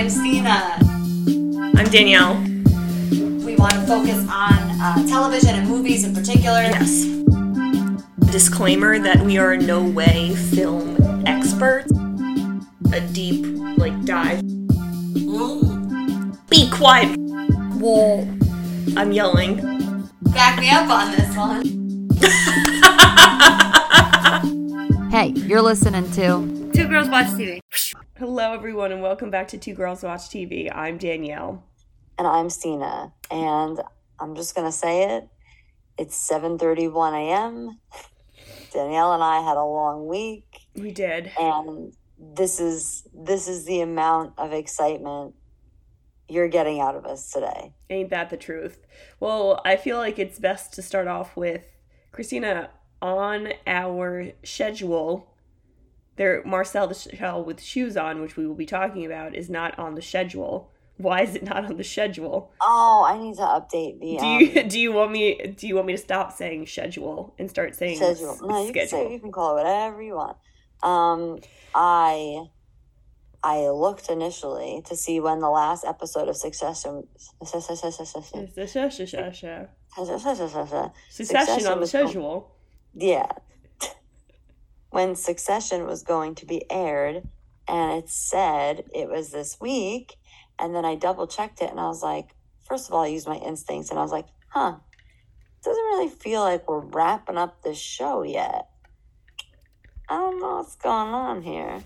I'm Stina. I'm Danielle. We want to focus on uh, television and movies in particular. Yes. Disclaimer that we are in no way film experts. A deep, like, dive. Be quiet! Well, I'm yelling. back me up on this one. Hey, you're listening to Two Girls Watch TV. Hello, everyone, and welcome back to Two Girls Watch TV. I'm Danielle. and I'm Stina, and I'm just gonna say it. It's 7:31 a.m. Danielle and I had a long week, We did. and this is this is the amount of excitement you're getting out of us today. Ain't that the truth? Well, I feel like it's best to start off with Christina on our schedule. There, Marcel the Shell with shoes on, which we will be talking about, is not on the schedule. Why is it not on the schedule? Oh, I need to update the Do um, you do you want me do you want me to stop saying schedule and start saying schedule. s- No, you can say you can call it whatever you want. Um, I I looked initially to see when the last episode of Succession Succession Succession on the schedule. yeah when succession was going to be aired and it said it was this week and then i double checked it and i was like first of all i used my instincts and i was like huh doesn't really feel like we're wrapping up this show yet. I don't know what's going on here.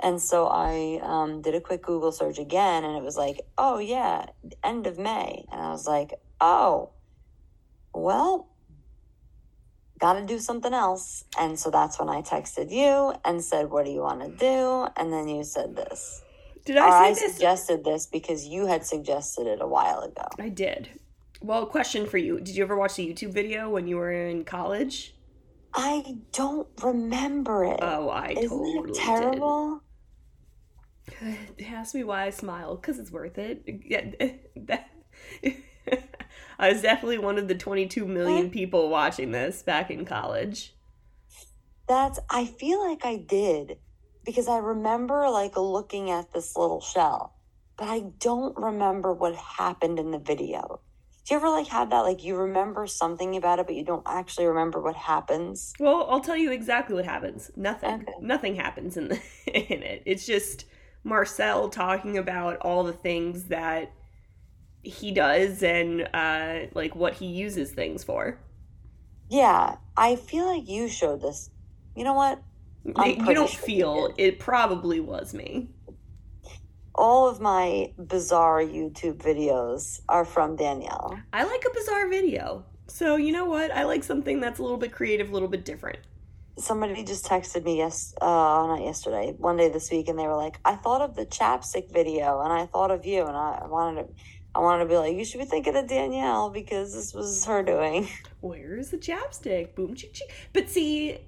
And so i um, did a quick google search again and it was like oh yeah end of may. And i was like oh well got to do something else. And so that's when I texted you and said, What do you want to do? And then you said this. Did Or I I say this? suggested this because you had suggested it a while ago. I did. Well, question for you: Did you ever watch the YouTube video when you were in college? I don't remember it. Oh, I Isn't totally it terrible? did. Ask me why I smile because it's worth it. Yeah, that, I was definitely one of the 22 million people watching this back in college. That's, I feel like I did because I remember like looking at this little shell, but I don't remember what happened in the video. Do you ever like have that? Like you remember something about it, but you don't actually remember what happens? Well, I'll tell you exactly what happens. Nothing. Okay. Nothing happens in the in it. It's just Marcel talking about all the things that he does and uh like what he uses things for. Yeah, I feel like you showed this. You know what? I'm you don't sure feel it probably was me. All of my bizarre YouTube videos are from Danielle. I like a bizarre video. So, you know what? I like something that's a little bit creative, a little bit different. Somebody just texted me yes, uh, not yesterday, one day this week, and they were like, "I thought of the chapstick video, and I thought of you, and I wanted to, I wanted to be like, you should be thinking of Danielle because this was her doing." Where's the chapstick? Boom, chick, chick. But see,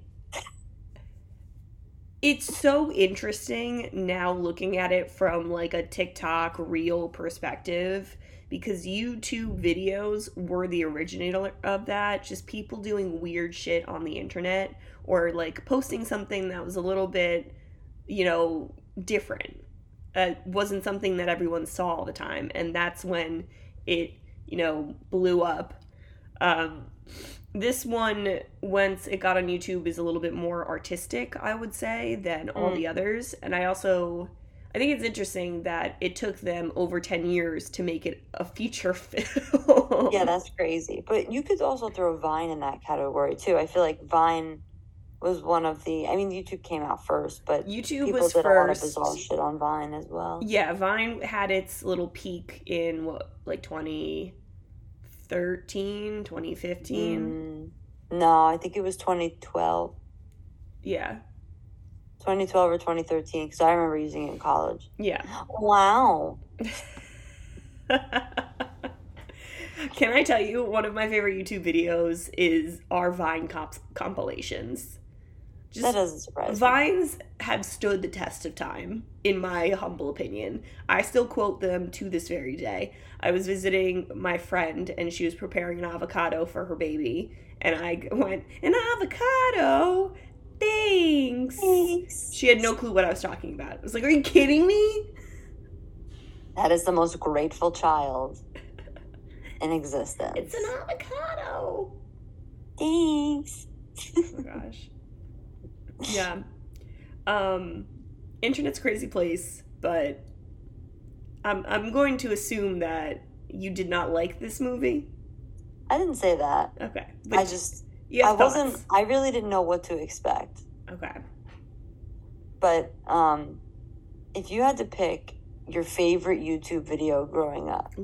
it's so interesting now looking at it from like a TikTok real perspective because YouTube videos were the originator of that. Just people doing weird shit on the internet or like posting something that was a little bit, you know, different. Uh, wasn't something that everyone saw all the time. And that's when it, you know, blew up. Um, this one, once it got on YouTube, is a little bit more artistic, I would say, than all Mm. the others. And I also, I think it's interesting that it took them over 10 years to make it a feature film. yeah, that's crazy. But you could also throw Vine in that category too. I feel like Vine was one of the. I mean, YouTube came out first, but YouTube was did a first. bizarre shit on Vine as well. Yeah, Vine had its little peak in what, like 2013, 2015. Mm, no, I think it was 2012. Yeah, 2012 or 2013 because I remember using it in college. yeah. Wow. Can I tell you one of my favorite YouTube videos is our Vine comp- compilations. That Just doesn't surprise me. Vines have stood the test of time, in my humble opinion. I still quote them to this very day. I was visiting my friend and she was preparing an avocado for her baby, and I went, An avocado? Thanks. Thanks. She had no clue what I was talking about. I was like, Are you kidding me? That is the most grateful child in existence. It's an avocado. Thanks. Oh my gosh. Yeah. Um internet's a crazy place, but I'm I'm going to assume that you did not like this movie. I didn't say that. Okay. I just I have wasn't. I really didn't know what to expect. Okay. But um if you had to pick your favorite YouTube video growing up.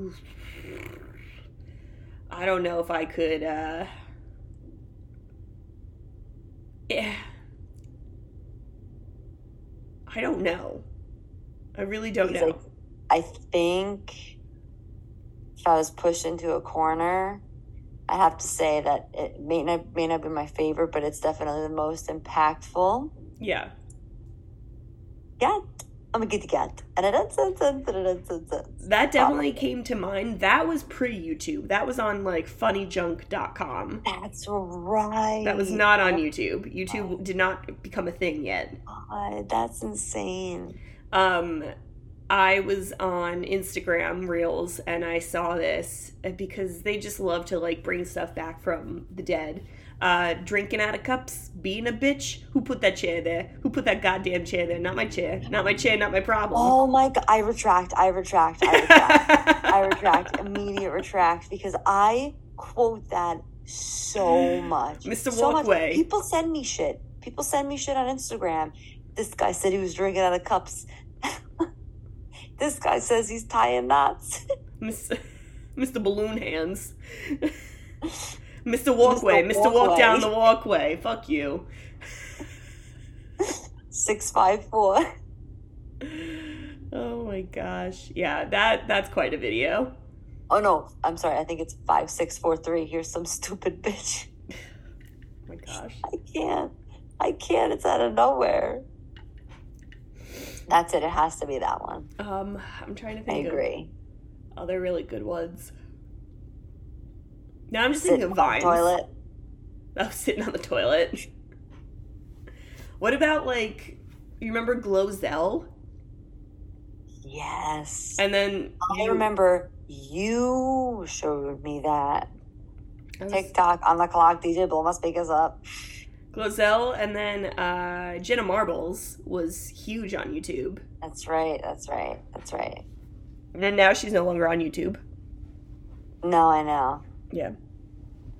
I don't know if I could uh Yeah. I don't know. I really don't know. I think if I was pushed into a corner, I have to say that it may not may not be my favorite, but it's definitely the most impactful. yeah. Gat. I'm a kitty cat. That definitely came to mind. That was pre YouTube. That was on like funnyjunk.com. That's right. That was not on YouTube. YouTube did not become a thing yet. God, that's insane. Um I was on Instagram Reels and I saw this because they just love to like bring stuff back from the dead. Uh, drinking out of cups, being a bitch. Who put that chair there? Who put that goddamn chair there? Not my chair. Not my chair. Not my problem. Oh my god! I retract. I retract. I retract. I retract. Immediate retract because I quote that so much. Mr. So much. Walkway. People send me shit. People send me shit on Instagram. This guy said he was drinking out of cups. this guy says he's tying knots. Mr. Mr. Balloon Hands. Mr. Walkway. Mr. Mr. Walk down the walkway. Fuck you. Six five four. Oh my gosh. Yeah, that that's quite a video. Oh no! I'm sorry. I think it's five six four three. Here's some stupid bitch. Oh my gosh. I can't. I can't. It's out of nowhere. That's it. It has to be that one. Um, I'm trying to think. I agree. of other really good ones. Now I'm just thinking of the vines. toilet. I was sitting on the toilet. what about like you remember Glozell? Yes. And then I you remember you showed me that. Was- TikTok on the clock. DJ blow my speakers up. Glozell and then uh Jenna Marbles was huge on YouTube. That's right. That's right. That's right. And then now she's no longer on YouTube. No, I know. Yeah.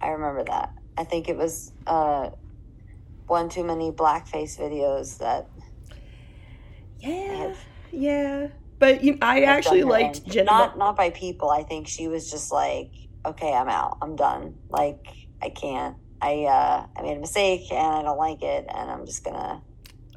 I remember that. I think it was uh, one too many blackface videos that Yeah. Yeah. But you, I actually liked. Jenna Not not by people. I think she was just like, okay, I'm out. I'm done. Like I can't. I uh, I made a mistake and I don't like it, and I'm just gonna.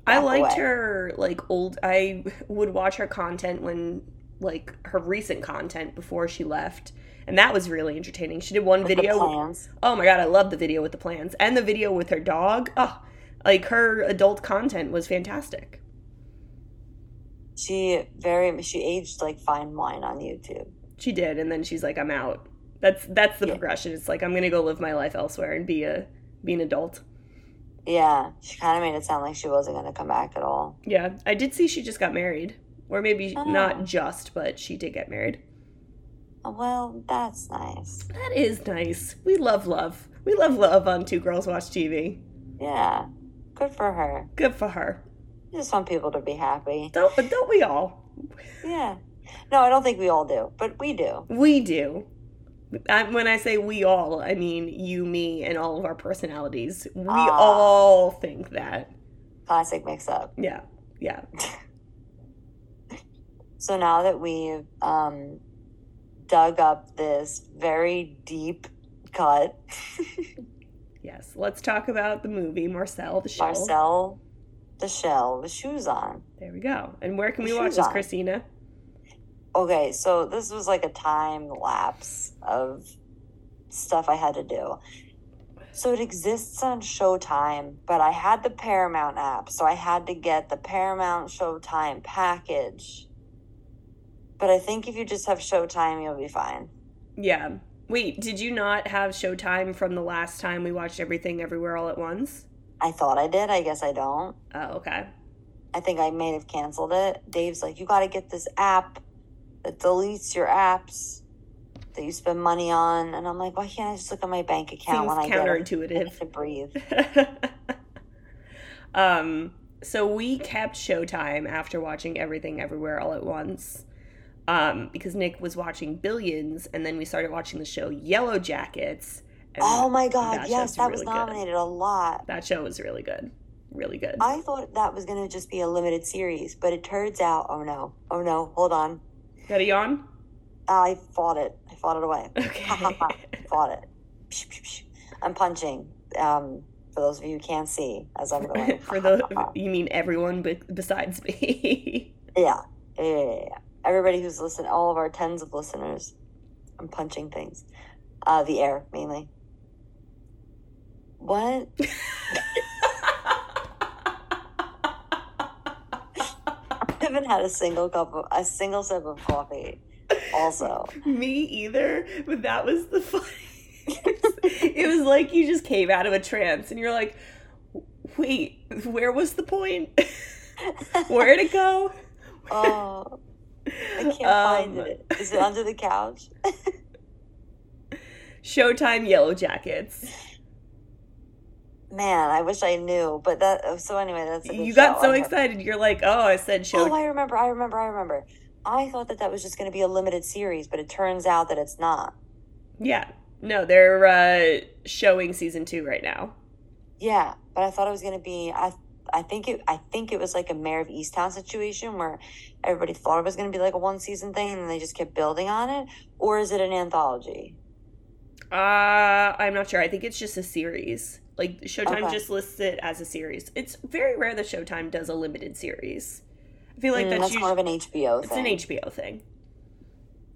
I liked away. her like old I would watch her content when like her recent content before she left. And that was really entertaining. She did one with the video. plans. Oh my god, I love the video with the plans and the video with her dog. Oh, like her adult content was fantastic. She very she aged like fine wine on YouTube. She did, and then she's like, "I'm out." That's that's the Yeah. progression. It's like I'm gonna go live my life elsewhere and be a be an adult. Yeah, she kind of made it sound like she wasn't gonna come back at all. Yeah, I did see she just got married, or maybe Oh. not just, but she did get married. Well, that's nice. That is nice. We love love. We love love on Two Girls Watch TV. Yeah, good for her. Good for her. I just want people to be happy. Don't but don't we all? Yeah. No, I don't think we all do, but we do. We do. I, when I say we all, I mean you, me, and all of our personalities. We Ah. all think that. Classic mix up. Yeah, yeah. So now that we've um, dug up this very deep cut, Yes, let's talk about the movie Marcel the Shell. Marcel the shell, the shoes on. There we go. And where can we watch this, on. Christina? Okay, so this was like a time lapse of stuff I had to do. So it exists on Showtime, but I had the Paramount app, so I had to get the Paramount Showtime package. But I think if you just have Showtime, you'll be fine. Yeah. Wait, did you not have Showtime from the last time we watched Everything Everywhere All at Once? I thought I did. I guess I don't. Oh, okay. I think I may have canceled it. Dave's like, you got to get this app. that deletes your apps that you spend money on. And I'm like, why can't I just look at my bank account Seems when I get minute to breathe? um, so we kept Showtime after watching Everything Everywhere All at Once. Um, because Nick was watching Billions, and then we started watching the show Yellow Jackets. and Oh my god, that yes, that was really good. nominated a lot. That show was really good, really good. I thought that was gonna just be a limited series, but it turns out, oh no, oh no, hold on. Got a yawn? I fought it. I fought it away. Okay. fought it. Psh, psh, psh. I'm punching. Um, for those of you who can't see, as I'm going. For the you mean everyone be- besides me? yeah, yeah, yeah, yeah, yeah. Everybody who's listened, all of our tens of listeners, I'm punching things. Uh, the air mainly. What? I haven't had a single cup of a single sip of coffee. Also, me either, but that was the fun. it was like you just came out of a trance and you're like, wait, where was the point? Where'd it go? oh, I can't find Um, it. Is it under the couch? Showtime Yellow Jackets. Man, I wish I knew. But that. So anyway, that's. A good You got show. so excited. You're like, oh, I said show. Oh, I remember. I remember. I remember. I thought that that was just going to be a limited series, but it turns out that it's not. yeah. No, they're uh, showing season two right now. Yeah, but I thought it was going to be. I I think it. I think it was like a Mare of Easttown situation where everybody thought it was going to be like a one season thing, and they just kept building on it. Or is it an anthology? Uh, I'm not sure. I think it's just a series. Like Showtime Okay. just lists it as a series. It's very rare that Showtime does a limited series. I feel like Mm, that's, that's more of an HBO thing. it's thing. an HBO thing.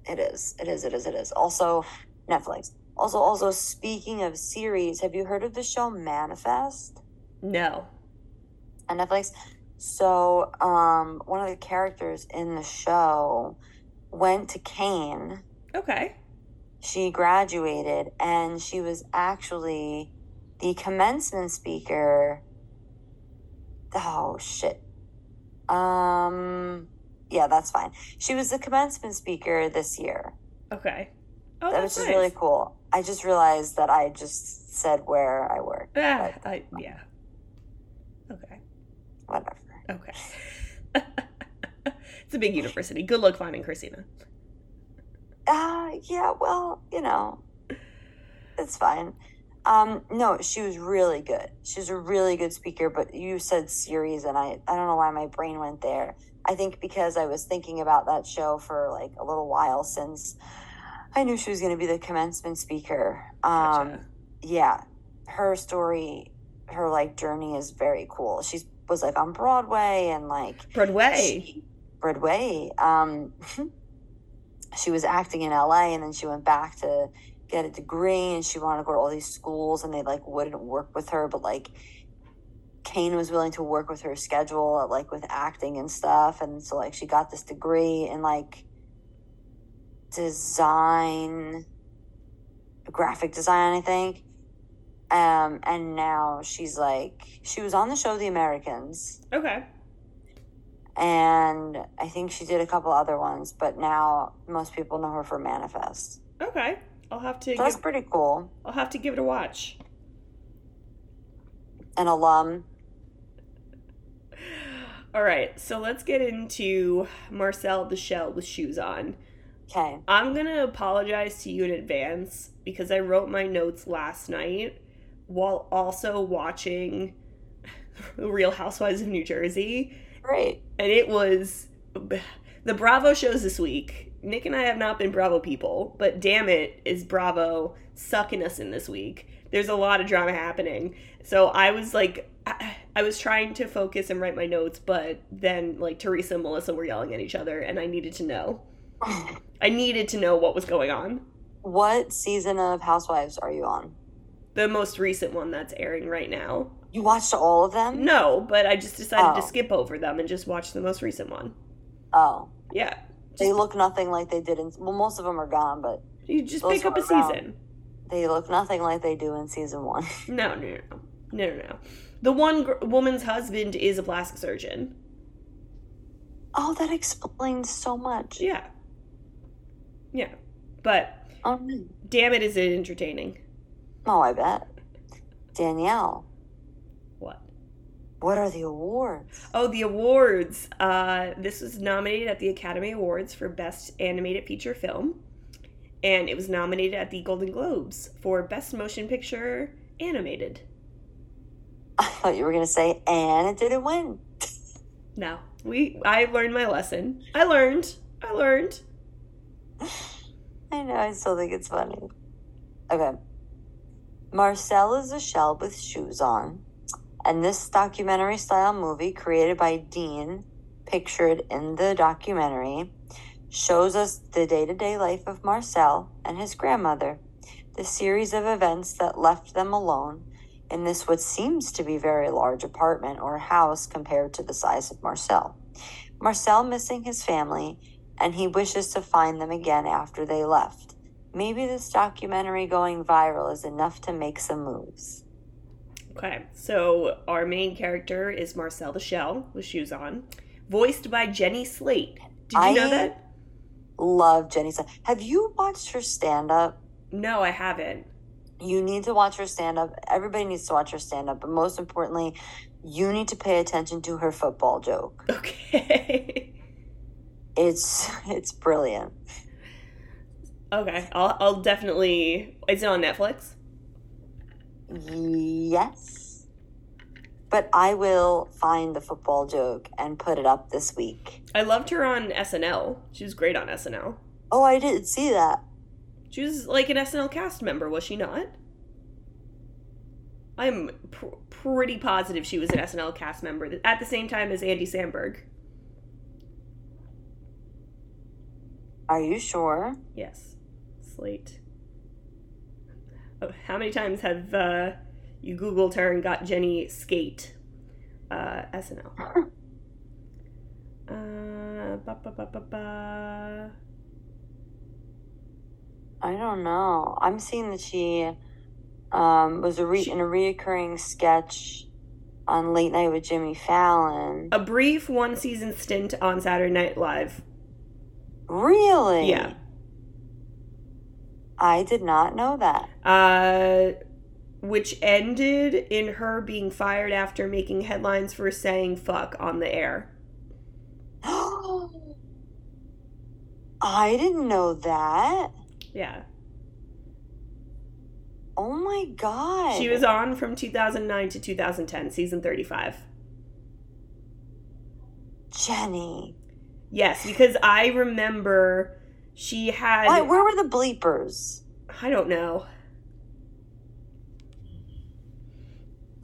It is. It is. It is. It is. Also, Netflix. Also, also speaking of series, have you heard of the show Manifest No. On Netflix? So, um, one of the characters in the show went to Kean. Okay. She graduated, and she was actually the commencement speaker. Oh shit. Um. Yeah, that's fine. She was the commencement speaker this year. Okay. Oh, that was nice. really cool. I just realized that I just said where I work. Ah, I, yeah. Whatever. Okay. it's a big university. Good luck finding Christina. Uh, yeah, well, you know, it's fine. Um, no, she was really good. She was a really good speaker, but you said series, and I, I don't know why my brain went there. I think because I was thinking about that show for like a little while since I knew she was going to be the commencement speaker. Um, Gotcha. yeah, her story, her like journey is very cool. She was like on Broadway and like Broadway. she- Broadway. Um, she was acting in LA and then she went back to get a degree and she wanted to go to all these schools and they like wouldn't work with her, but like Kean was willing to work with her schedule, like with acting and stuff. And so like she got this degree in like design, graphic design, I think. Um, and now she's like, she was on the show The Americans Okay. and I think she did a couple other ones, but now most people know her for Manifest. Okay. I'll have to So that's give, pretty cool. I'll have to give it a watch. An alum. All right, so let's get into Marcel the Shell with shoes on. Okay. I'm gonna apologize to you in advance because I wrote my notes last night while also watching Real Housewives of New Jersey, Right. and it was the Bravo shows this week. Nick and I have not been Bravo people, but damn it, is Bravo sucking us in this week. There's a lot of drama happening. So I was like, I, I was trying to focus and write my notes, but then like Teresa and Melissa were yelling at each other, and I needed to know. I needed to know what was going on. What season of Housewives are you on? The most recent one that's airing right now. You watched all of them? No, but I just decided Oh. to skip over them and just watch the most recent one. Oh. Yeah. They look nothing like they did in. Well, most of them are gone, but You just pick up a season. they look nothing like they do in season one. No, no, no, no, no, no. The one gr- woman's husband is a plastic surgeon. Oh, that explains so much. Yeah, Yeah. But Oh, damn it, is it entertaining? Oh, I bet. Danielle, What? what are the awards? Oh, the awards. Uh, this was nominated at the Academy Awards for Best Animated Feature Film. And it was nominated at the Golden Globes for Best Motion Picture Animated. I thought you were going to say, and it didn't win. No, we. I learned my lesson. I learned. I learned. I know, I still think it's funny. Okay. Marcel is a shell with shoes on, and this documentary style movie, created by Dean, pictured in the documentary, shows us the day to day life of Marcel and his grandmother, the series of events that left them alone in this what seems to be very large apartment or house compared to the size of Marcel. Marcel missing his family and he wishes to find them again after they left. Maybe this documentary going viral is enough to make some moves. Okay, so our main character is Marcel the Shell with shoes on, voiced by Jenny Slate. Did you know that? Love Jenny. Sa- Have you watched her stand up? No, I haven't. You need to watch her stand up. Everybody needs to watch her stand up, but most importantly, you need to pay attention to her football joke. Okay. It's it's brilliant. Okay, I'll, I'll definitely. Is it on Netflix? Yes. But I will find the football joke and put it up this week. I loved her on SNL. She was great on SNL. Oh, I didn't see that. She was like an SNL cast member, was she not? I'm pr- pretty positive she was an SNL cast member at the same time as Andy Samberg. Are you sure? Yes, Slate. Oh, how many times have uh, you Googled her and got Jenny Skate? Uh, SNL. Uh, ba, ba, ba, ba, ba. I don't know. I'm seeing that she um, was a re- in a reoccurring sketch on Late Night with Jimmy Fallon. A brief one season stint on Saturday Night Live. Really? Yeah. I did not know that. uh, which ended in her being fired after making headlines for saying fuck on the air. I didn't know that. Yeah. Oh my god. She was on from 2009 to 2010, season 35. Jenny. Yes, because I remember she had. Why, where were the bleepers? I don't know.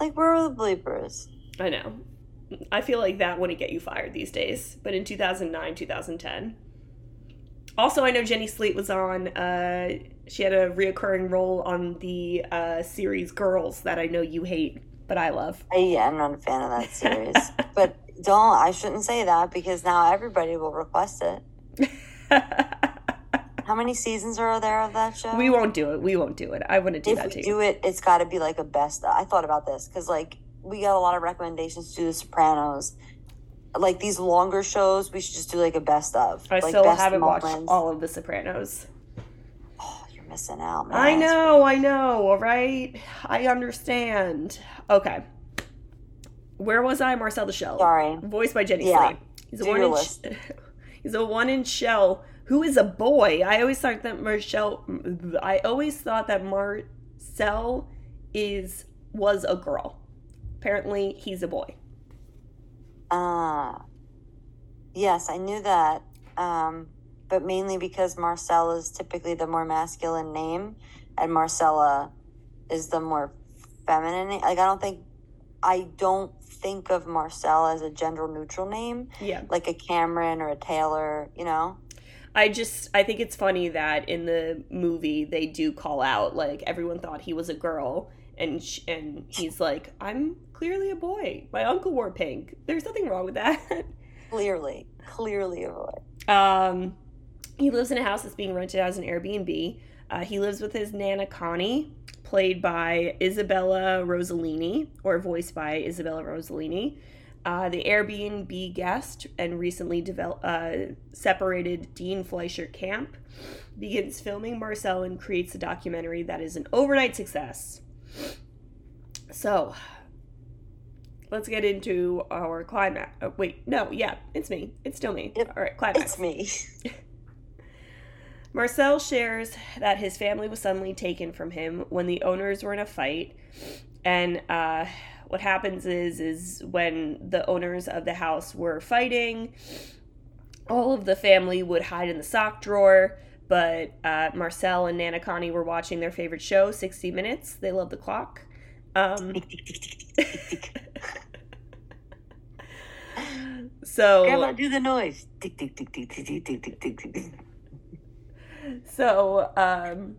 Like, where were the bleepers? I know. I feel like that wouldn't get you fired these days, but in 2009, 2010. Also, I know Jenny Slate was on, uh, she had a reoccurring role on the uh, series Girls that I know you hate, but I love. I, yeah, I'm not a fan of that series. but don't, I shouldn't say that because now everybody will request it. How many seasons are there of that show? we won't do it. We won't do it. I wouldn't do if that to you. do it, it's got to be like a best. I thought about this because like we got a lot of recommendations to do The Sopranos. Like these longer shows, we should just do like a best of. I like still best haven't watched all of The Sopranos. Oh, you're missing out, man. I know, I know, all right? I understand. Okay. Where was I? Marcel the Shell. Sorry. Voiced by Jenny Yeah. Slate. He's a one inch He's a one inch shell who is a boy. I always thought that Marcel I always thought that Marcel is was a girl. Apparently he's a boy. Ah. yes, I knew that. Um, but mainly because Marcel is typically the more masculine name, and Marcella is the more feminine. Like I don't think, I don't think of Marcel as a gender neutral name, Yeah. like a Cameron or a Taylor. You know. I just I think it's funny that in the movie they do call out like everyone thought he was a girl and sh- and he's like I'm clearly a boy. My uncle wore pink. There's nothing wrong with that. Clearly, clearly a boy. um, he lives in a house that's being rented as an Airbnb. Uh, he lives with his nana Connie, played by Isabella Rossellini or voiced by Isabella Rossellini. uh, the Airbnb guest and recently develop, uh, separated Dean Fleischer Camp begins filming Marcel and creates a documentary that is an overnight success. So, let's get into our climax. Oh, wait, no, yeah, it's me. It's still me. Yep, All right, climax. It's me. Marcel shares that his family was suddenly taken from him when the owners were in a fight, and uh, what happens is is when the owners of the house were fighting, all of the family would hide in the sock drawer. But uh, Marcel and Nana Connie were watching their favorite show, 60 Minutes. They love the clock. Um, so Grandma, do the noise. So, um,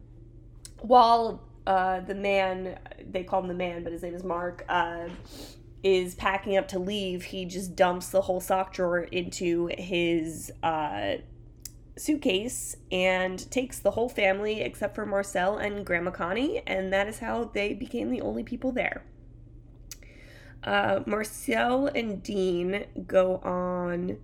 while uh, the man, they call him the man, but his name is Mark, uh, is packing up to leave, he just dumps the whole sock drawer into his uh, suitcase and takes the whole family except for Marcel and Grandma Connie, and that is how they became the only people there. Uh, Marcel and Dean go on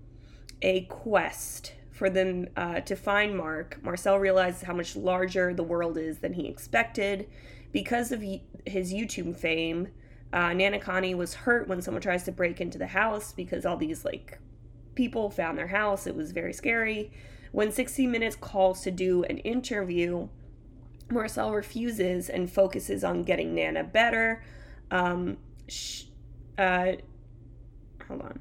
a quest for them uh, to find Mark. Marcel realizes how much larger the world is than he expected. Because of his YouTube fame, uh, Nana Connie was hurt when someone tries to break into the house because all these like people found their house. It was very scary. When 60 Minutes calls to do an interview, Marcel refuses and focuses on getting Nana better. Um, sh- uh, hold on.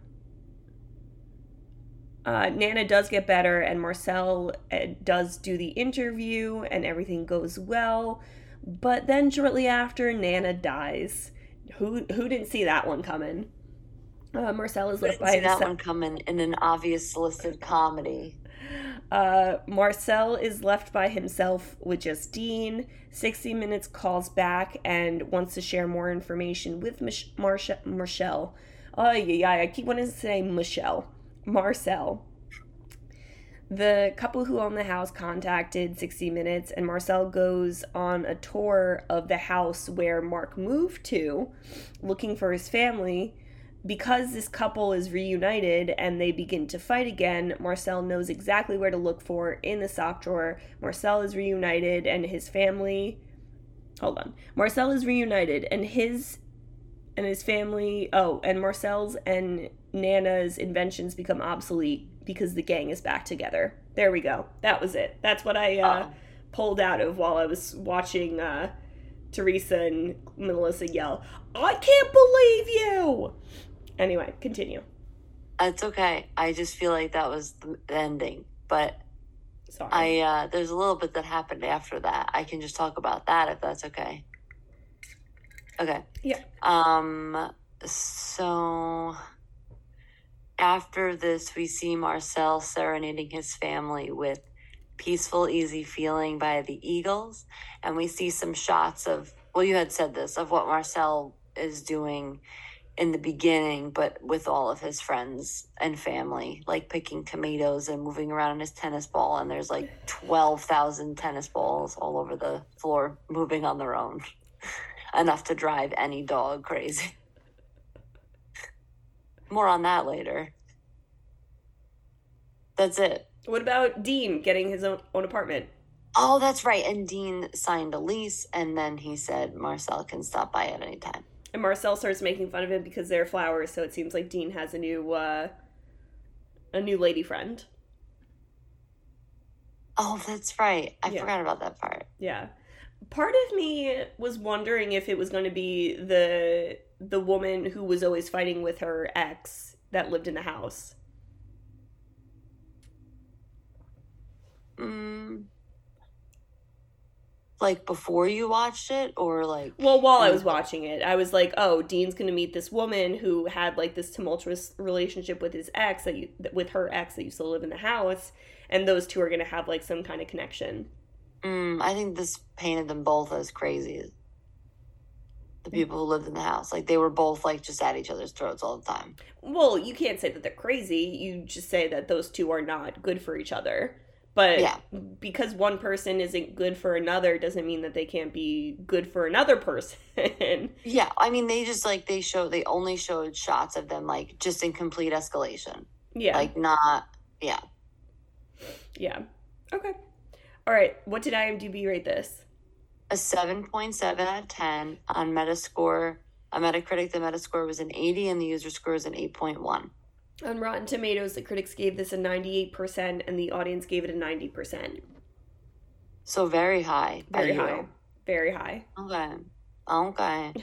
Uh, Nana does get better, and Marcel uh, does do the interview, and everything goes well. But then shortly after, Nana dies. Who who didn't see that one coming? Uh, Marcel is left see that one coming in an obvious listed comedy. Uh, Marcel is left by himself with just Dean. 60 Minutes calls back and wants to share more information with Mich- Marsh- Marcel. Oh, yeah, yeah, I keep wanting to say Michelle. Marcel. The couple who own the house contacted 60 Minutes, and Marcel goes on a tour of the house where Mark moved to, looking for his family. Because this couple is reunited and they begin to fight again, Marcel knows exactly where to look for in the sock drawer. Marcel is reunited and his family. Hold on. Marcel is reunited and his and his family. Oh, and Marcel's and Nana's inventions become obsolete because the gang is back together. There we go. That was it. That's what I uh, Oh. pulled out of while I was watching uh, Teresa and Melissa yell, I can't believe you! Anyway, continue. It's okay. I just feel like that was the ending. But Sorry. I uh there's a little bit that happened after that. I can just talk about that if that's okay. Okay. Yeah. Um so after this we see Marcel serenading his family with Peaceful Easy Feeling by the Eagles and we see some shots of well you had said this of what Marcel is doing in the beginning, but with all of his friends and family, like picking tomatoes and moving around in his tennis ball. And there's like 12,000 tennis balls all over the floor moving on their own. Enough to drive any dog crazy. More on that later. That's it. what about Dean getting his own, own apartment? Oh, that's right. And Dean signed a lease, and then he said Marcel can stop by at any time. And Marcel starts making fun of him because they're flowers, so it seems like Dean has a new uh, a new lady friend. Oh, that's right. I Yeah. forgot about that part. Yeah. Part of me was wondering if it was going to be the the woman who was always fighting with her ex that lived in the house. Mm. Like before you watched it, or like Well, while I was watching it, I was like, "Oh, Dean's going to meet this woman who had like this tumultuous relationship with his ex that you, with her ex that used to live in the house, and those two are going to have like some kind of connection." Mm, I think this painted them both as crazy. The mm. people who lived in the house, like they were both like just at each other's throats all the time. Well, you can't say that they're crazy. You just say that those two are not good for each other. But Yeah. because one person isn't good for another doesn't mean that they can't be good for another person. Yeah, I mean, they just like they show they only showed shots of them like just in complete escalation, yeah. like not yeah. yeah. Okay. All right. What did IMDb rate this? A seven point seven out of ten on Metascore. On Metacritic, the Metascore was an eighty, and the user score is an eight point one. On Rotten Tomatoes, the critics gave this a 98% and the audience gave it a 90%. So very high. Very you. high. Very high. Okay. Okay.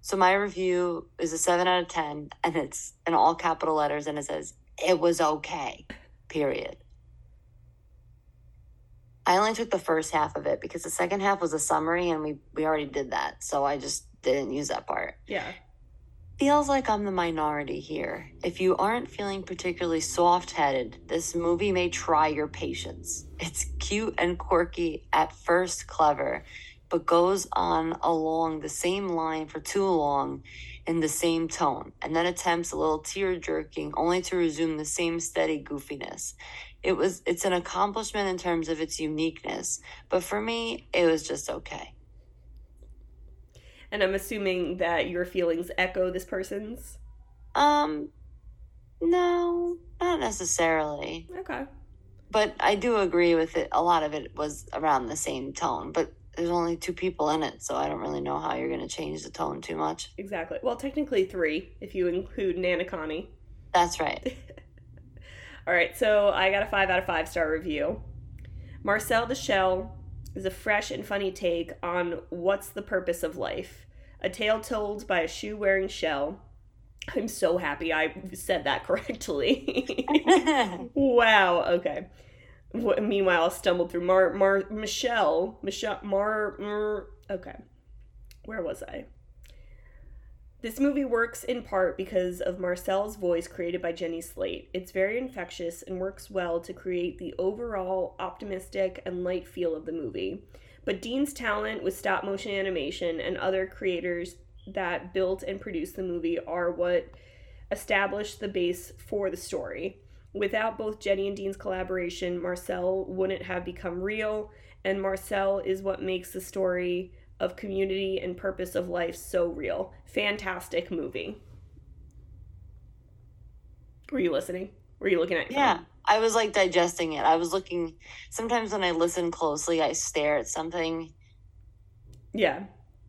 So my review is a seven out of ten, and it's in all capital letters, and it says it was okay. Period. I only took the first half of it because the second half was a summary, and we we already did that, so I just didn't use that part. Yeah. Feels like I'm the minority here. If you aren't feeling particularly soft headed, this movie may try your patience. It's cute and quirky, at first clever, but goes on along the same line for too long in the same tone, and then attempts a little tear jerking only to resume the same steady goofiness. It was it's an accomplishment in terms of its uniqueness, but for me, it was just okay. And I'm assuming that your feelings echo this person's. Um no, not necessarily. Okay. But I do agree with it. A lot of it was around the same tone, but there's only two people in it, so I don't really know how you're going to change the tone too much. Exactly. Well, technically three if you include Nana Connie. That's right. All right, so I got a five out of five star review. Marcel the Shell is a fresh and funny take on what's the purpose of life. A tale told by a shoe wearing shell. I'm so happy I said that correctly. wow, okay. Wh- Meanwhile, I stumbled through Mar, Mar, Michelle, Michelle, Mar, Mar, okay. Where was I? This movie works in part because of Marcel's voice created by Jenny Slate. It's very infectious and works well to create the overall optimistic and light feel of the movie. But Dean's talent with stop motion animation and other creators that built and produced the movie are what established the base for the story. Without both Jenny and Dean's collaboration, Marcel wouldn't have become real, and Marcel is what makes the story of community and purpose of life so real. Fantastic movie. Were you listening? Were you looking at yeah. phone? I was like digesting it. I was looking. Sometimes when I listen closely, I stare at something. Yeah.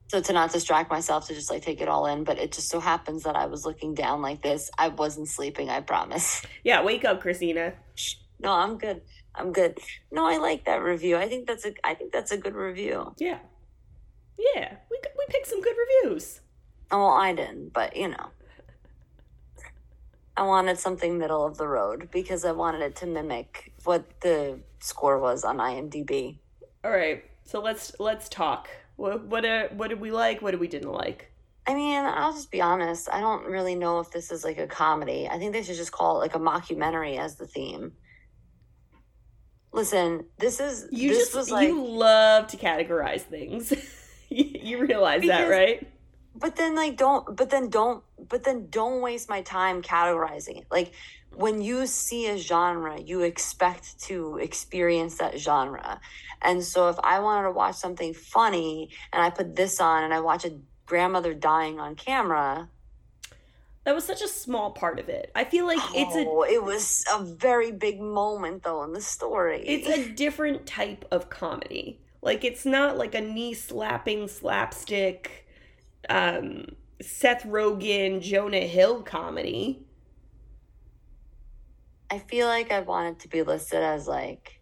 So to not distract myself, to just like take it all in. But it just so happens that I was looking down like this. I wasn't sleeping, I promise. Yeah, wake up, Christina. No, I'm good. I'm good. No, I like that review. I think that's a. I think that's a good review. Yeah. Yeah, we, we picked some good reviews. Oh, well, I didn't, but you know, I wanted something middle of the road because I wanted it to mimic what the score was on IMDb. All right, so let's let's talk. What what uh, what did we like? What did we didn't like? I mean, I'll just be honest. I don't really know if this is like a comedy. I think they should just call it like a mockumentary as the theme. Listen, this is You this just was like, you love to categorize things. you realize that, right? but then like don't, but then don't, but then don't waste my time categorizing it. Like when you see a genre, you expect to experience that genre. And so if I wanted to watch something funny and I put this on and I watch a grandmother dying on camera, That was such a small part of it. I feel like it's a oh, it was a very big moment though in the story. it's a different type of comedy. Like it's not like a knee slapping slapstick um Seth Rogen, Jonah Hill comedy. I feel like I want it to be listed as like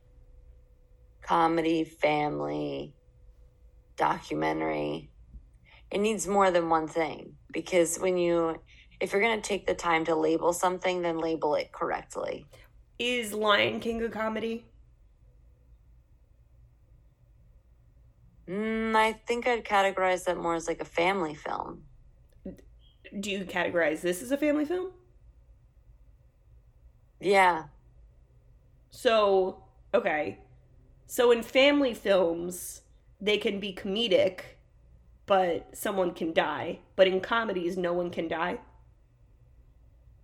comedy, family, documentary. It needs more than one thing because when you, if you're going to take the time to label something, then label it correctly. Is Lion King a comedy? Mm, I think I'd categorize that more as like a family film. Do you categorize this as a family film? Yeah. So, okay. So in family films, they can be comedic, but someone can die. But in comedies, no one can die.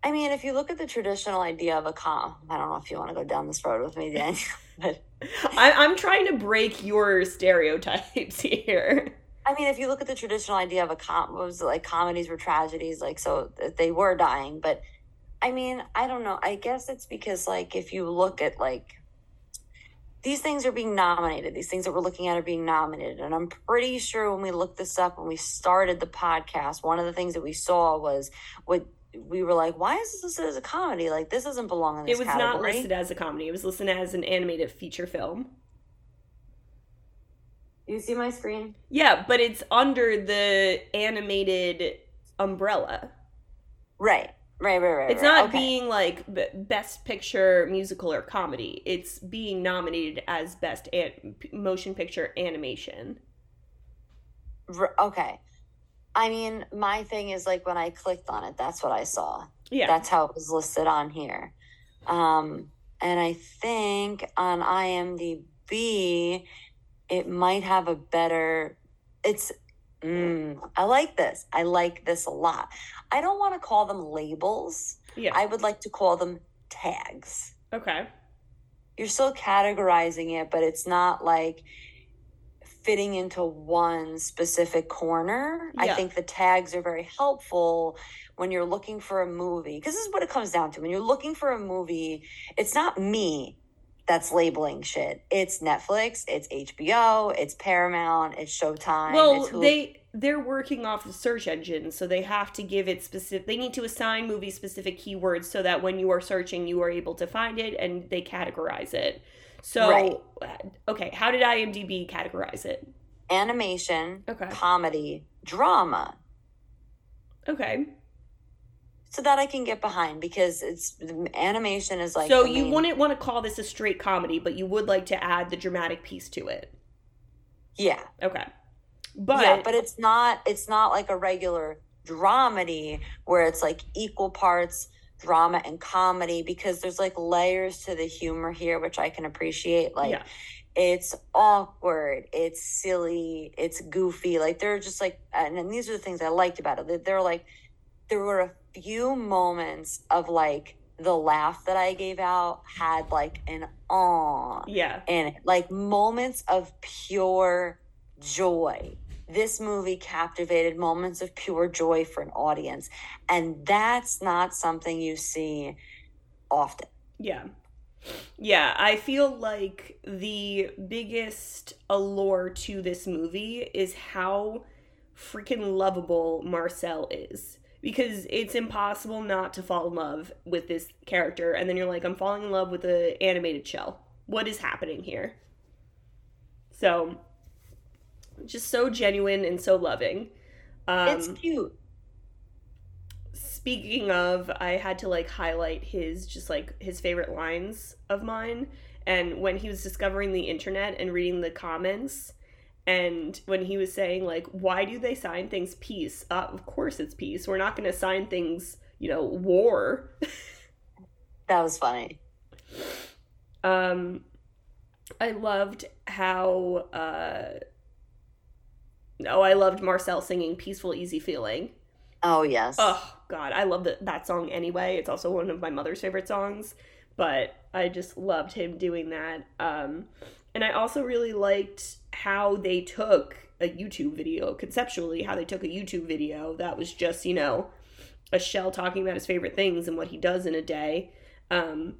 I mean, if you look at the traditional idea of a com, I don't know if you want to go down this road with me, Daniel, but I, I'm trying to break your stereotypes here. I mean, if you look at the traditional idea of a com, what was it, like comedies were tragedies, like so they were dying. But I mean, I don't know. I guess it's because like if you look at like these things are being nominated, these things that we're looking at are being nominated, and I'm pretty sure when we looked this up when we started the podcast, one of the things that we saw was what we were like, why is this listed as a comedy? Like this doesn't belong in this It was category. not listed as a comedy. It was listed as an animated feature film. You see my screen? Yeah, but it's under the animated umbrella. Right. Right, right, right. It's right. not okay. being like best picture musical or comedy. It's being nominated as best an- motion picture animation. R- okay. I mean, my thing is like when I clicked on it, that's what I saw. Yeah. That's how it was listed on here. Um, and I think on IMDb, it might have a better. It's. Mm, I like this. I like this a lot. I don't want to call them labels. yeah. I would like to call them tags. okay. You're still categorizing it, but it's not like fitting into one specific corner. I think the tags are very helpful when you're looking for a movie because this is what it comes down to. When you're looking for a movie, it's not me that's labeling shit. It's Netflix, it's HBO, it's Paramount, it's Showtime. Well, it's they they're working off the search engine, so they have to give it specific. They need to assign movie specific keywords so that when you are searching, you are able to find it and they categorize it. So, Right. Uh, okay, how did IMDb categorize it? animation, Okay. comedy, drama. Okay. So that I can get behind because it's animation is like so you main- wouldn't want to call this a straight comedy, but you would like to add the dramatic piece to it. yeah Okay. But, yeah but it's not it's not like a regular dramedy where it's like equal parts drama and comedy because there's like layers to the humor here which i can appreciate like yeah. it's awkward it's silly it's goofy like they're just like and, and these are the things i liked about it they're like there were a few moments of like the laugh that i gave out had like an awe Yeah. and like moments of pure joy this movie captivated moments of pure joy for an audience and that's not something you see often Yeah. Yeah, I feel like the biggest allure to this movie is how freaking lovable Marcel is. Because it's impossible not to fall in love with this character, and then you're like, I'm falling in love with the animated shell. What is happening here? So, just so genuine and so loving. Um, it's cute. speaking of i had to like highlight his just like his favorite lines of mine. And when he was discovering the internet and reading the comments and when he was saying like why do they sign things peace? Uh, of course it's peace. We're not going to sign things you know war. That was funny. Um i loved how uh oh i loved marcel singing peaceful easy feeling oh yes Oh God, I love that that song anyway. It's also one of my mother's favorite songs, but I just loved him doing that. Um, and I also really liked how they took a YouTube video conceptually. How they took a YouTube video that was just you know a shell talking about his favorite things and what he does in a day, um,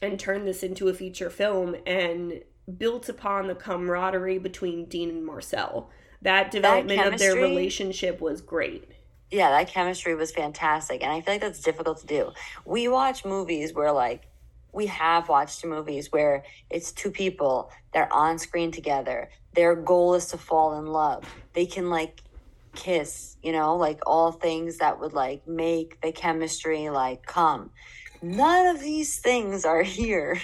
and turned this into a feature film and built upon the camaraderie between Dean and Marcel. That development of their relationship was great. yeah, that chemistry was fantastic. And I feel like that's difficult to do. We watch movies where, like, we have watched movies where it's two people, they're on screen together. Their goal is to fall in love. They can, like, kiss, you know, like all things that would, like, make the chemistry, like, come. None of these things are here.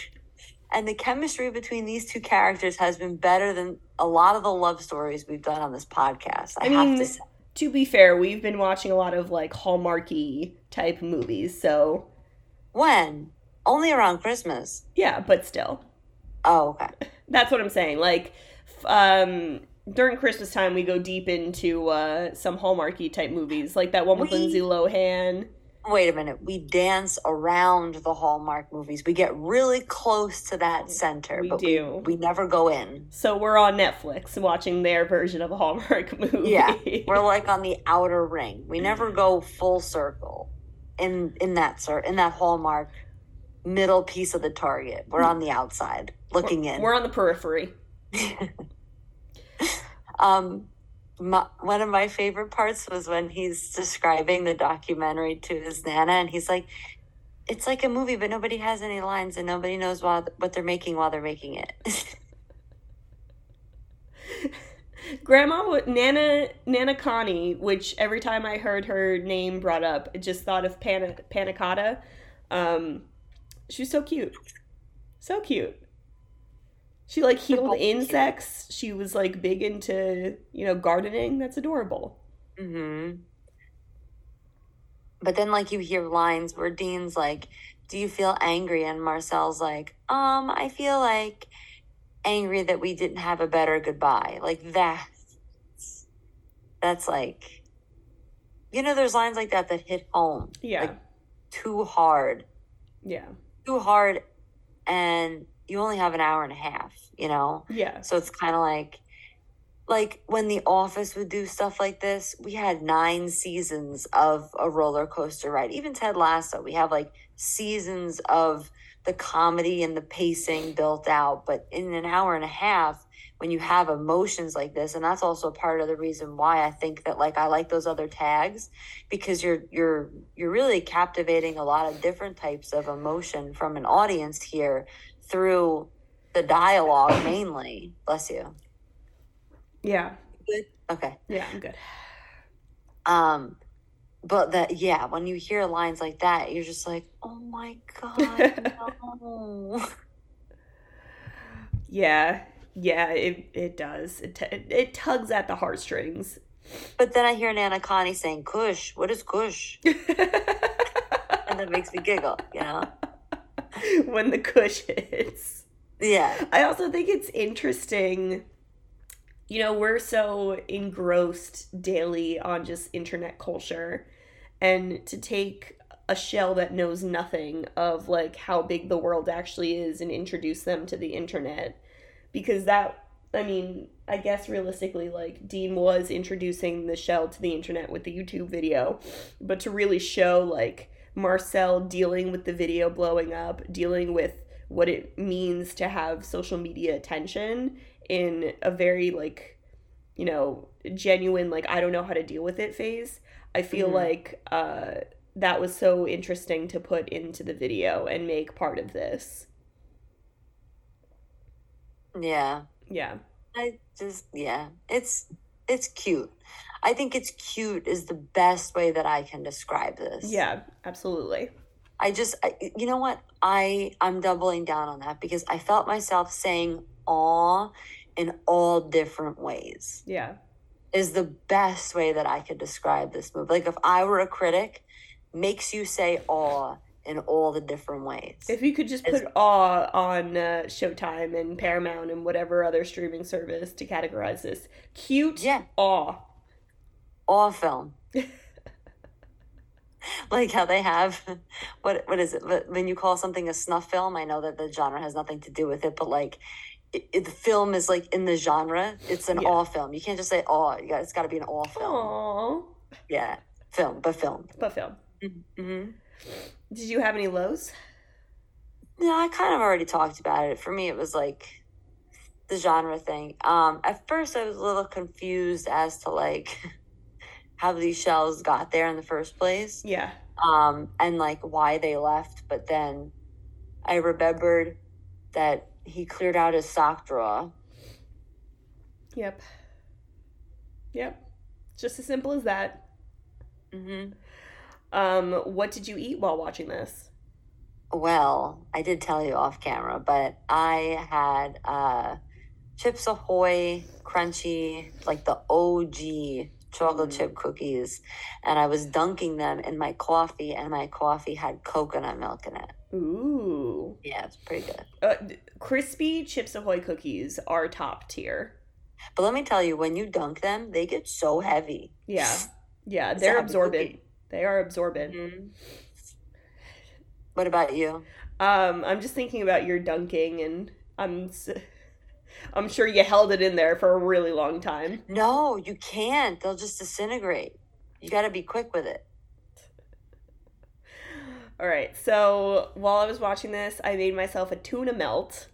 And the chemistry between these two characters has been better than a lot of the love stories we've done on this podcast. I, I have mean, to say. to be fair, we've been watching a lot of like Hallmarky type movies, so When? Only around Christmas. yeah, but still. Oh, okay. That's what I'm saying. Like um during Christmas time we go deep into uh some Hallmarky type movies, like that one with We- Lindsay Lohan. Wait a minute. We dance around the Hallmark movies. We get really close to that center, We but do. We, we never go in. So we're on Netflix watching their version of a Hallmark movie. Yeah, we're like on the outer ring. We never go full circle in in that sort in that Hallmark middle piece of the target. We're on the outside looking in. We're on the periphery. Um, my, one of my favorite parts was when he's describing the documentary to his nana, and he's like, "It's like a movie, but nobody has any lines, and nobody knows what they're making while they're making it." Grandma Nana Nana Connie, which every time I heard her name brought up, I just thought of Pana Panicotta. Um, so cute, so cute. She like healed insects. She was like big into you know gardening. That's adorable. hmm But then, like, you hear lines where Dean's like, "Do you feel angry?" and Marcel's like, "Um, I feel like angry that we didn't have a better goodbye." Like that. That's like, you know, there's lines like that that hit home Yeah, Like- too hard, yeah, too hard, and you only have an hour and a half. You know, yeah, so it's kind of like like when the office would do stuff like this, we had nine seasons of a roller coaster ride. Even Ted Lasso, we have like seasons of the comedy and the pacing built out, but in an hour and a half when you have emotions like this and that's also part of the reason why I think that like I like those other tags because you're you're you're really captivating a lot of different types of emotion from an audience here through the dialogue mainly. Bless you. yeah, Good. Okay. yeah. I'm good. Um, but that yeah, when you hear lines like that, you're just like, oh my god, no. Yeah, yeah. It it does. It t- it tugs at the heartstrings. But then I hear Nana Connie saying, "Kush, what is Kush?" and that makes me giggle. You know? when the cush hits. Yeah. I also think it's interesting. You know, we're so engrossed daily on just internet culture, and to take a shell that knows nothing of like how big the world actually is and introduce them to the internet because that I mean, I guess realistically like Dean was introducing the shell to the internet with the YouTube video, but to really show like Marcel dealing with the video blowing up, dealing with what it means to have social media attention in a very like you know genuine like i don't know how to deal with it phase i feel Mhm. like uh that was so interesting to put into the video and make part of this Yeah. yeah I just yeah, it's it's cute. I think it's cute is the best way that I can describe this. yeah absolutely I just I, you know what? I I'm doubling down on that because I felt myself saying aw in all different ways. yeah Is the best way that I could describe this movie. Like if I were a critic, makes you say aw in all the different ways. if you could just put It's- awe on uh, showtime and paramount and whatever other streaming service to categorize this cute Yeah. awe awe film. like how they have what what is it? But when you call something a snuff film i know that the genre has nothing to do with it but like it, it, the film is like in the genre. It's an Yeah. awe film. You can't just say you got, it's got to be an all film. Aww. yeah film but film. But film. Mm-hmm. did you have any lows? Yeah i kind of already talked about it. For me it was like the genre thing. Um at first i was a little confused as to like how these shells got there in the first place yeah um, and like why they left. But then I remembered that he cleared out his sock drawer. Yep. Yep. Just as simple as that. hmm Um, what did you eat while watching this? Well, I did tell you off camera, but I had uh, Chips Ahoy crunchy, like the OG chocolate chip cookies, and I was dunking them in my coffee, and my coffee had coconut milk in it. Ooh. Yeah, it's pretty good. Uh, crispy Chips Ahoy cookies are top tier. But let me tell you, when you dunk them, they get so heavy. Yeah. Yeah, It's they're absorbent. cookie. They are absorbent. Mhm. What about you? Um, I'm just thinking about your dunking, and I'm I'm sure you held it in there for a really long time. No, you can't. They'll just disintegrate. You got to be quick with it. All right, so while I was watching this, I made myself a tuna melt.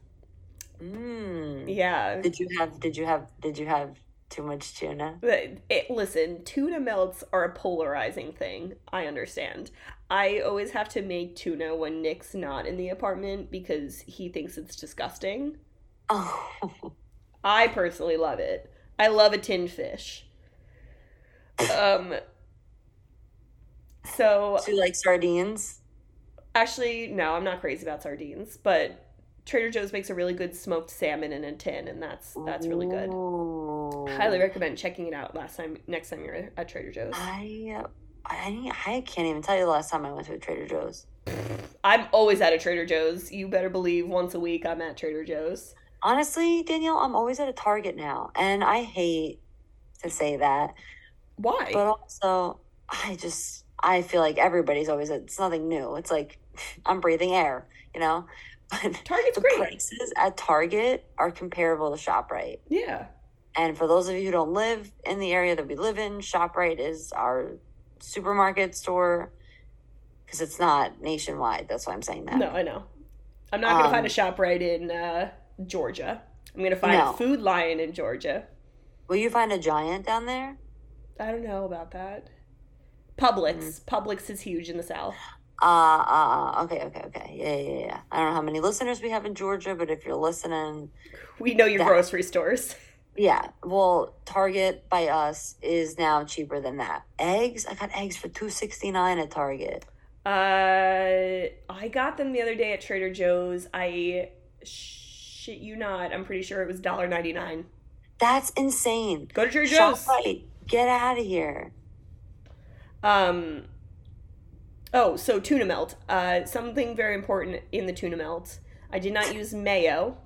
Mm. Yeah. Did you have? Did you have? Did you have too much tuna? But it, listen, tuna melts are a polarizing thing. I understand. I always have to make tuna when Nick's not in the apartment because he thinks it's disgusting. Oh, I personally love it. I love a tinned fish. Um. So do you like sardines? actually, no, I'm not crazy about sardines, but Trader Joe's makes a really good smoked salmon in a tin, and that's that's really good. Ooh. Highly recommend checking it out. Last time, next time you're at Trader Joe's. I, I, I can't even tell you the last time I went to a Trader Joe's. I'm always at a Trader Joe's. You better believe once a week I'm at Trader Joe's. Honestly, Danielle, I'm always at a Target now, and I hate to say that, Why? but also I just I feel like everybody's always at. It's nothing new. It's like I'm breathing air, you know. But Target's the great. prices at Target are comparable to Shoprite. Yeah. And for those of you who don't live in the area that we live in, ShopRite is our supermarket store because it's not nationwide. That's why I'm saying that. No, I know. I'm not gonna Um, find a Shoprite in uh, Georgia. I'm gonna find No. a Food Lion in Georgia. Will you find a giant down there? I don't know about that. Publix. Mm. Publix is huge in the South. Uh, uh, okay, okay, okay. Yeah, yeah, yeah. I don't know how many listeners we have in Georgia, but if you're listening, We know your That- grocery stores. yeah. Well, Target by us is now cheaper than that. Eggs, I got eggs for two sixty nine at Target. Uh, I got them the other day at Trader Joe's. I shit you not. I'm pretty sure it was $1.99. That's insane. Go to Trader Joe's. ShopRite, get out of here. Um. Oh, so tuna melt. Uh, something very important in the tuna melt. I did not use mayo.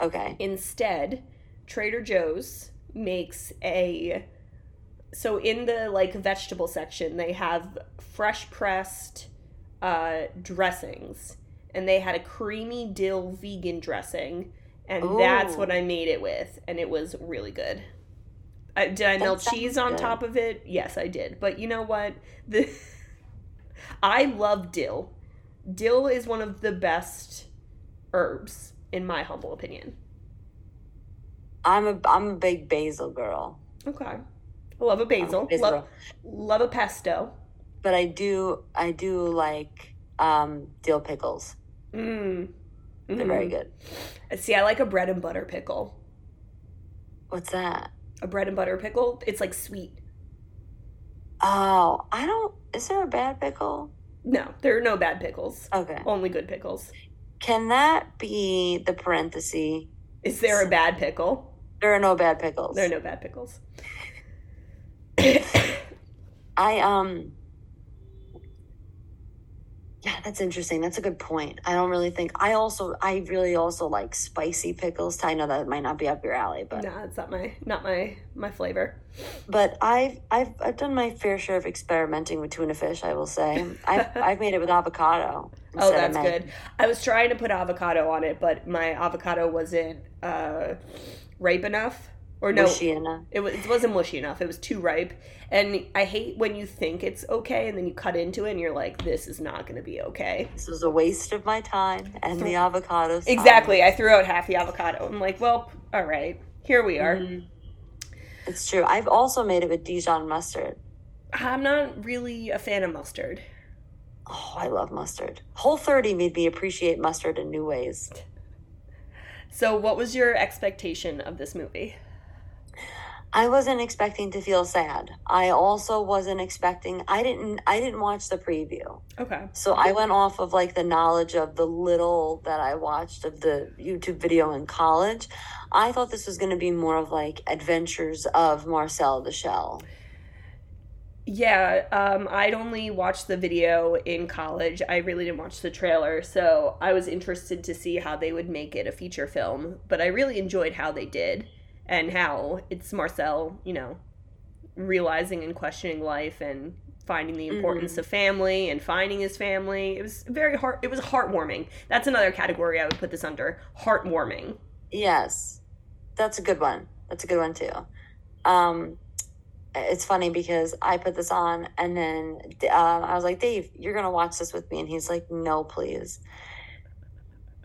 Okay. Instead, Trader Joe's makes a. So in the like vegetable section, they have fresh pressed uh, dressings, and they had a creamy dill vegan dressing, and that's what I made it with, and it was really good. I, did I That melt cheese on good. top of it? Yes, I did. But you know what? The I love dill. Dill is one of the best herbs, in my humble opinion. I'm a I'm a big basil girl. Okay. I love a basil. A basil love, love a pesto. But I do I do like um dill pickles. Mm. They're very Mhm. good. See, I like a bread and butter pickle. What's that? A bread and butter pickle, it's like sweet. Oh, I don't is there a bad pickle? No, there are no bad pickles. Okay. Only good pickles. Can that be the parenthesis? Is there a bad pickle? There are no bad pickles. There are no bad pickles. I um Yeah, that's interesting. That's a good point. I don't really think I also I really also like spicy pickles. I know that might not be up your alley, but nah, it's not my not my my flavor. but I've I've I've done my fair share of experimenting with tuna fish, I will say. I've I've made it with avocado. Oh, that's good. I was trying to put avocado on it, but my avocado wasn't uh, ripe enough. Or no, Mushy enough. it, was, it wasn't mushy enough. It was too ripe. And I hate when you think it's okay and then you cut into it and you're like, this is not going to be okay. This was a waste of my time and the avocados. Exactly. I threw out half the avocado. I'm like, well, all right, here we are. Mhm. It's true. I've also made it with Dijon mustard. I'm not really a fan of mustard. Oh, I love mustard. Whole 30 made me appreciate mustard in new ways. So, what was your expectation of this movie? I wasn't expecting to feel sad. I also wasn't expecting I didn't I didn't watch the preview. Okay. So I went off of like the knowledge of the little that I watched of the YouTube video in college. I thought this was going to be more of like adventures of Marcel the Shell. Yeah, um, I'd only watched the video in college. I really didn't watch the trailer, so I was interested to see how they would make it a feature film. But I really enjoyed how they did and how it's Marcel, you know, realizing and questioning life and finding the importance of family and finding his family. It was very heart. It was heartwarming. That's another category I would put this under. Heartwarming. Yes, that's a good one. That's a good one too. Um, it's funny because I put this on and then um, I was like, Dave, you're gonna watch this with me, and he's like, No, please.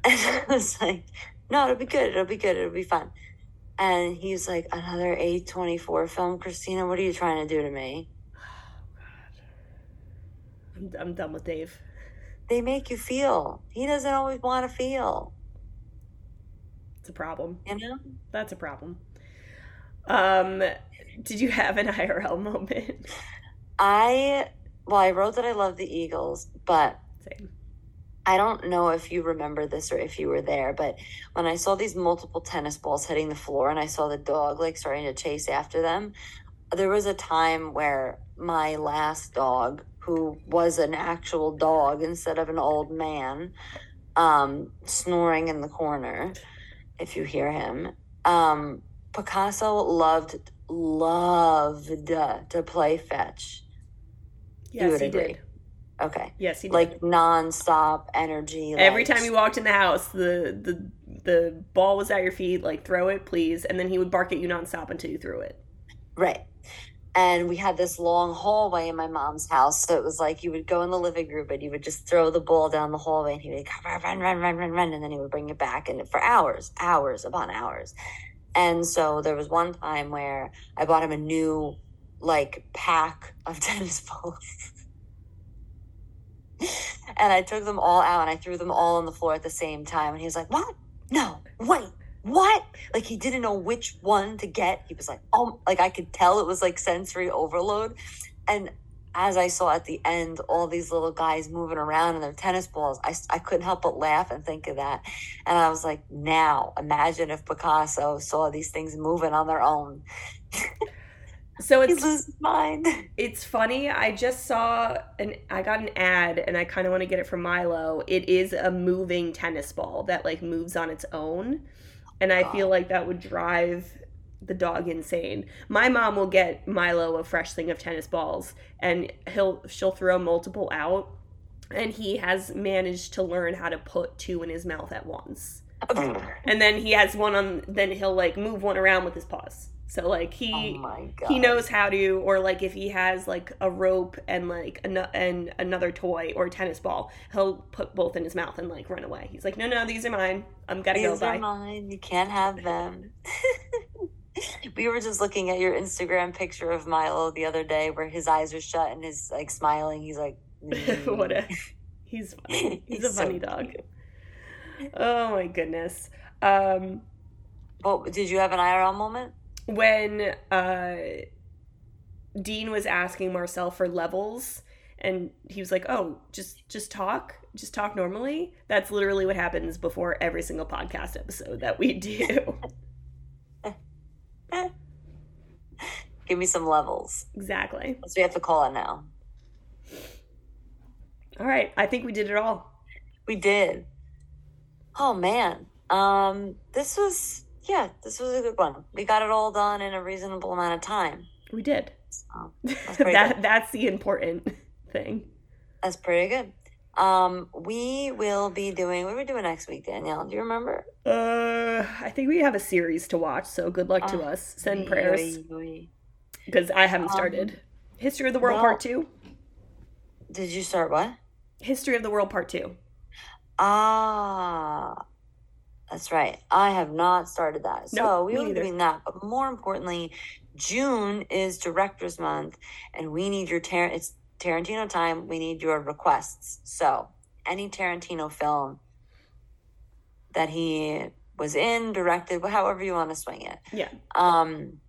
And I was like, No, it'll be good. It'll be good. It'll be fun. And he's like, Another A twenty four film, Christina. What are you trying to do to me? I'm, I'm done with Dave. They make you feel. He doesn't always want to feel. It's a problem. You know. That's a problem. Um, did you have an IRL moment? I well, I wrote that I love the Eagles, but Same. I don't know if you remember this or if you were there, but when I saw these multiple tennis balls hitting the floor and I saw the dog like starting to chase after them, there was a time where my last dog, who was an actual dog instead of an old man, um, snoring in the corner, if you hear him, um, Picasso loved loved to play fetch. Yes, he agree. did. Okay. Yes, he did. Like nonstop energy. Every like- time you walked in the house, the the the ball was at your feet. Like throw it, please, and then he would bark at you nonstop until you threw it. Right. And we had this long hallway in my mom's house. So it was like you would go in the living room and you would just throw the ball down the hallway and he would run, run, run, run, run, run. And then he would bring it back and for hours, hours upon hours. And so there was one time where I bought him a new like pack of tennis balls. And I took them all out and I threw them all on the floor at the same time. And he was like, What? No, wait, what? Like he didn't know which one to get. He was like, Oh, like I could tell it was like sensory overload. And as I saw at the end, all these little guys moving around in their tennis balls, I, I couldn't help but laugh and think of that. And I was like, now imagine if Picasso saw these things moving on their own. So it's his mind. it's funny. I just saw an I got an ad, and I kind of want to get it from Milo. It is a moving tennis ball that like moves on its own, and I feel Oh. like that would drive the dog insane. My mom will get Milo a fresh thing of tennis balls, and he'll she'll throw multiple out, and he has managed to learn how to put two in his mouth at once. And then he has one on. Then he'll like move one around with his paws. So like he oh he knows how to or like if he has like a rope and like an- and another toy or a tennis ball he'll put both in his mouth and like run away he's like no no these are mine i'm gotta go These are bye mine. You can't have them. we were just looking at your Instagram picture of Milo the other day where his eyes are shut and his like smiling. He's like, what a he's funny he's, a so funny dog cute. oh my goodness um But did you have an IRL moment? When uh dean was asking marcel for levels and he was like oh just just talk just talk normally that's literally what happens before every single podcast episode that we do Give me some levels. exactly So we have to call it now. all right i think we did it all We did. Oh man. Um this was yeah, this was a good one. We got it all done in a reasonable amount of time. we did So that's that good. that's the important thing That's pretty good. Um, we will be doing what are we doing next week, Danielle? Do you remember? uh i think we have a series to watch so good luck to Oh, us send Oy, prayers because i haven't Um, started history of the world well- part two Did you start what? history of the world part two Ah, that's right. I have not started that. So Nope, we will be doing that. But more importantly, June is Directors Month, and we need your Tar- it's Tarantino time. We need your requests. So any Tarantino film that he was in, directed, however you want to swing it. yeah Um,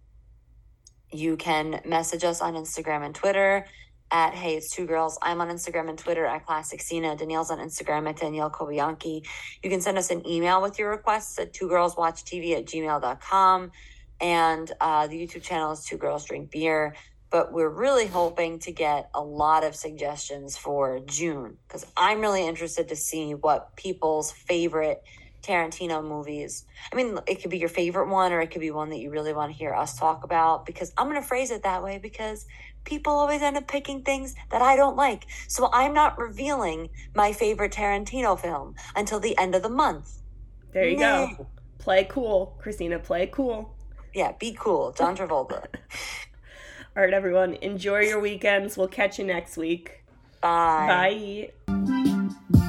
you can message us on Instagram and Twitter at Hey It's Two Girls. I'm on Instagram and Twitter at Classic Stina. Danielle's on Instagram at Danielle Cobianchi. You can send us an email with your requests at two girls watch TV at gmail.com. And uh, the YouTube channel is Two Girls Drink Beer. But we're really hoping to get a lot of suggestions for June because I'm really interested to see what people's favorite Tarantino movies. I mean, it could be your favorite one or it could be one that you really want to hear us talk about because I'm going to phrase it that way because people always end up picking things that I don't like. So I'm not revealing my favorite Tarantino film until the end of the month. There you go. Play cool, Christina. Play cool. Yeah, be cool. John Travolta. All right, everyone. Enjoy your weekends. We'll catch you next week. Bye. Bye.